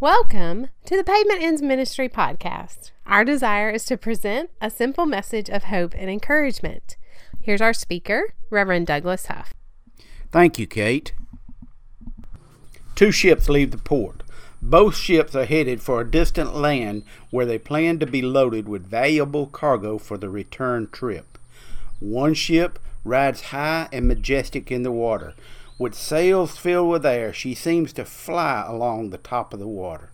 Welcome to the Pavement Ends Ministry podcast. Our desire is to present a simple message of hope and encouragement. Here's our speaker, Reverend Douglas Huff. Thank you, Kate. Two ships leave the port. Both ships are headed for a distant land where they plan to be loaded with valuable cargo for the return trip. One ship rides high and majestic in the water. With sails filled with air, she seems to fly along the top of the water.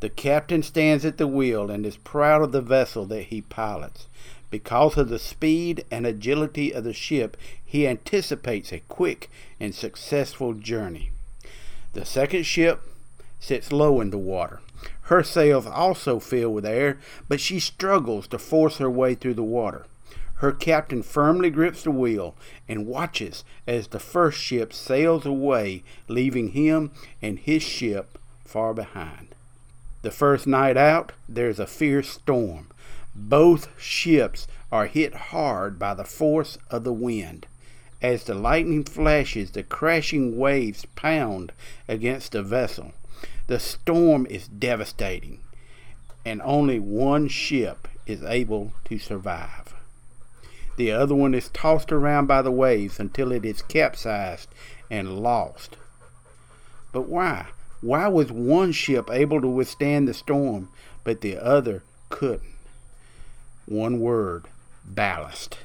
The captain stands at the wheel and is proud of the vessel that he pilots. Because of the speed and agility of the ship, he anticipates a quick and successful journey. The second ship sits low in the water. Her sails also fill with air, but she struggles to force her way through the water. Her captain firmly grips the wheel and watches as the first ship sails away, leaving him and his ship far behind. The first night out, there's a fierce storm. Both ships are hit hard by the force of the wind. As the lightning flashes, the crashing waves pound against the vessel. The storm is devastating, and only one ship is able to survive. The other one is tossed around by the waves until it is capsized and lost. But why? Why was one ship able to withstand the storm, but the other couldn't? One word ballast.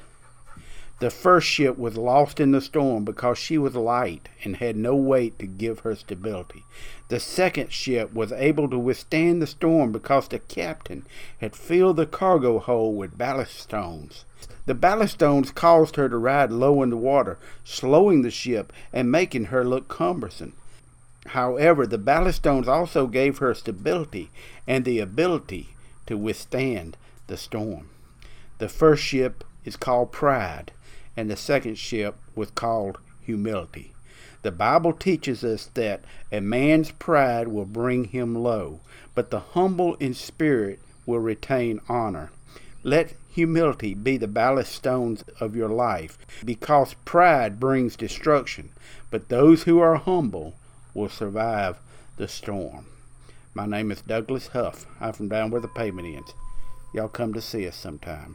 The first ship was lost in the storm because she was light and had no weight to give her stability. The second ship was able to withstand the storm because the captain had filled the cargo hold with ballast stones. The ballast stones caused her to ride low in the water, slowing the ship and making her look cumbersome. However, the ballast stones also gave her stability and the ability to withstand the storm. The first ship is called pride and the second ship was called humility. The Bible teaches us that a man's pride will bring him low, but the humble in spirit will retain honor. Let humility be the ballast stones of your life, because pride brings destruction, but those who are humble will survive the storm. My name is Douglas Huff. I'm from down where the pavement ends. Y'all come to see us sometime.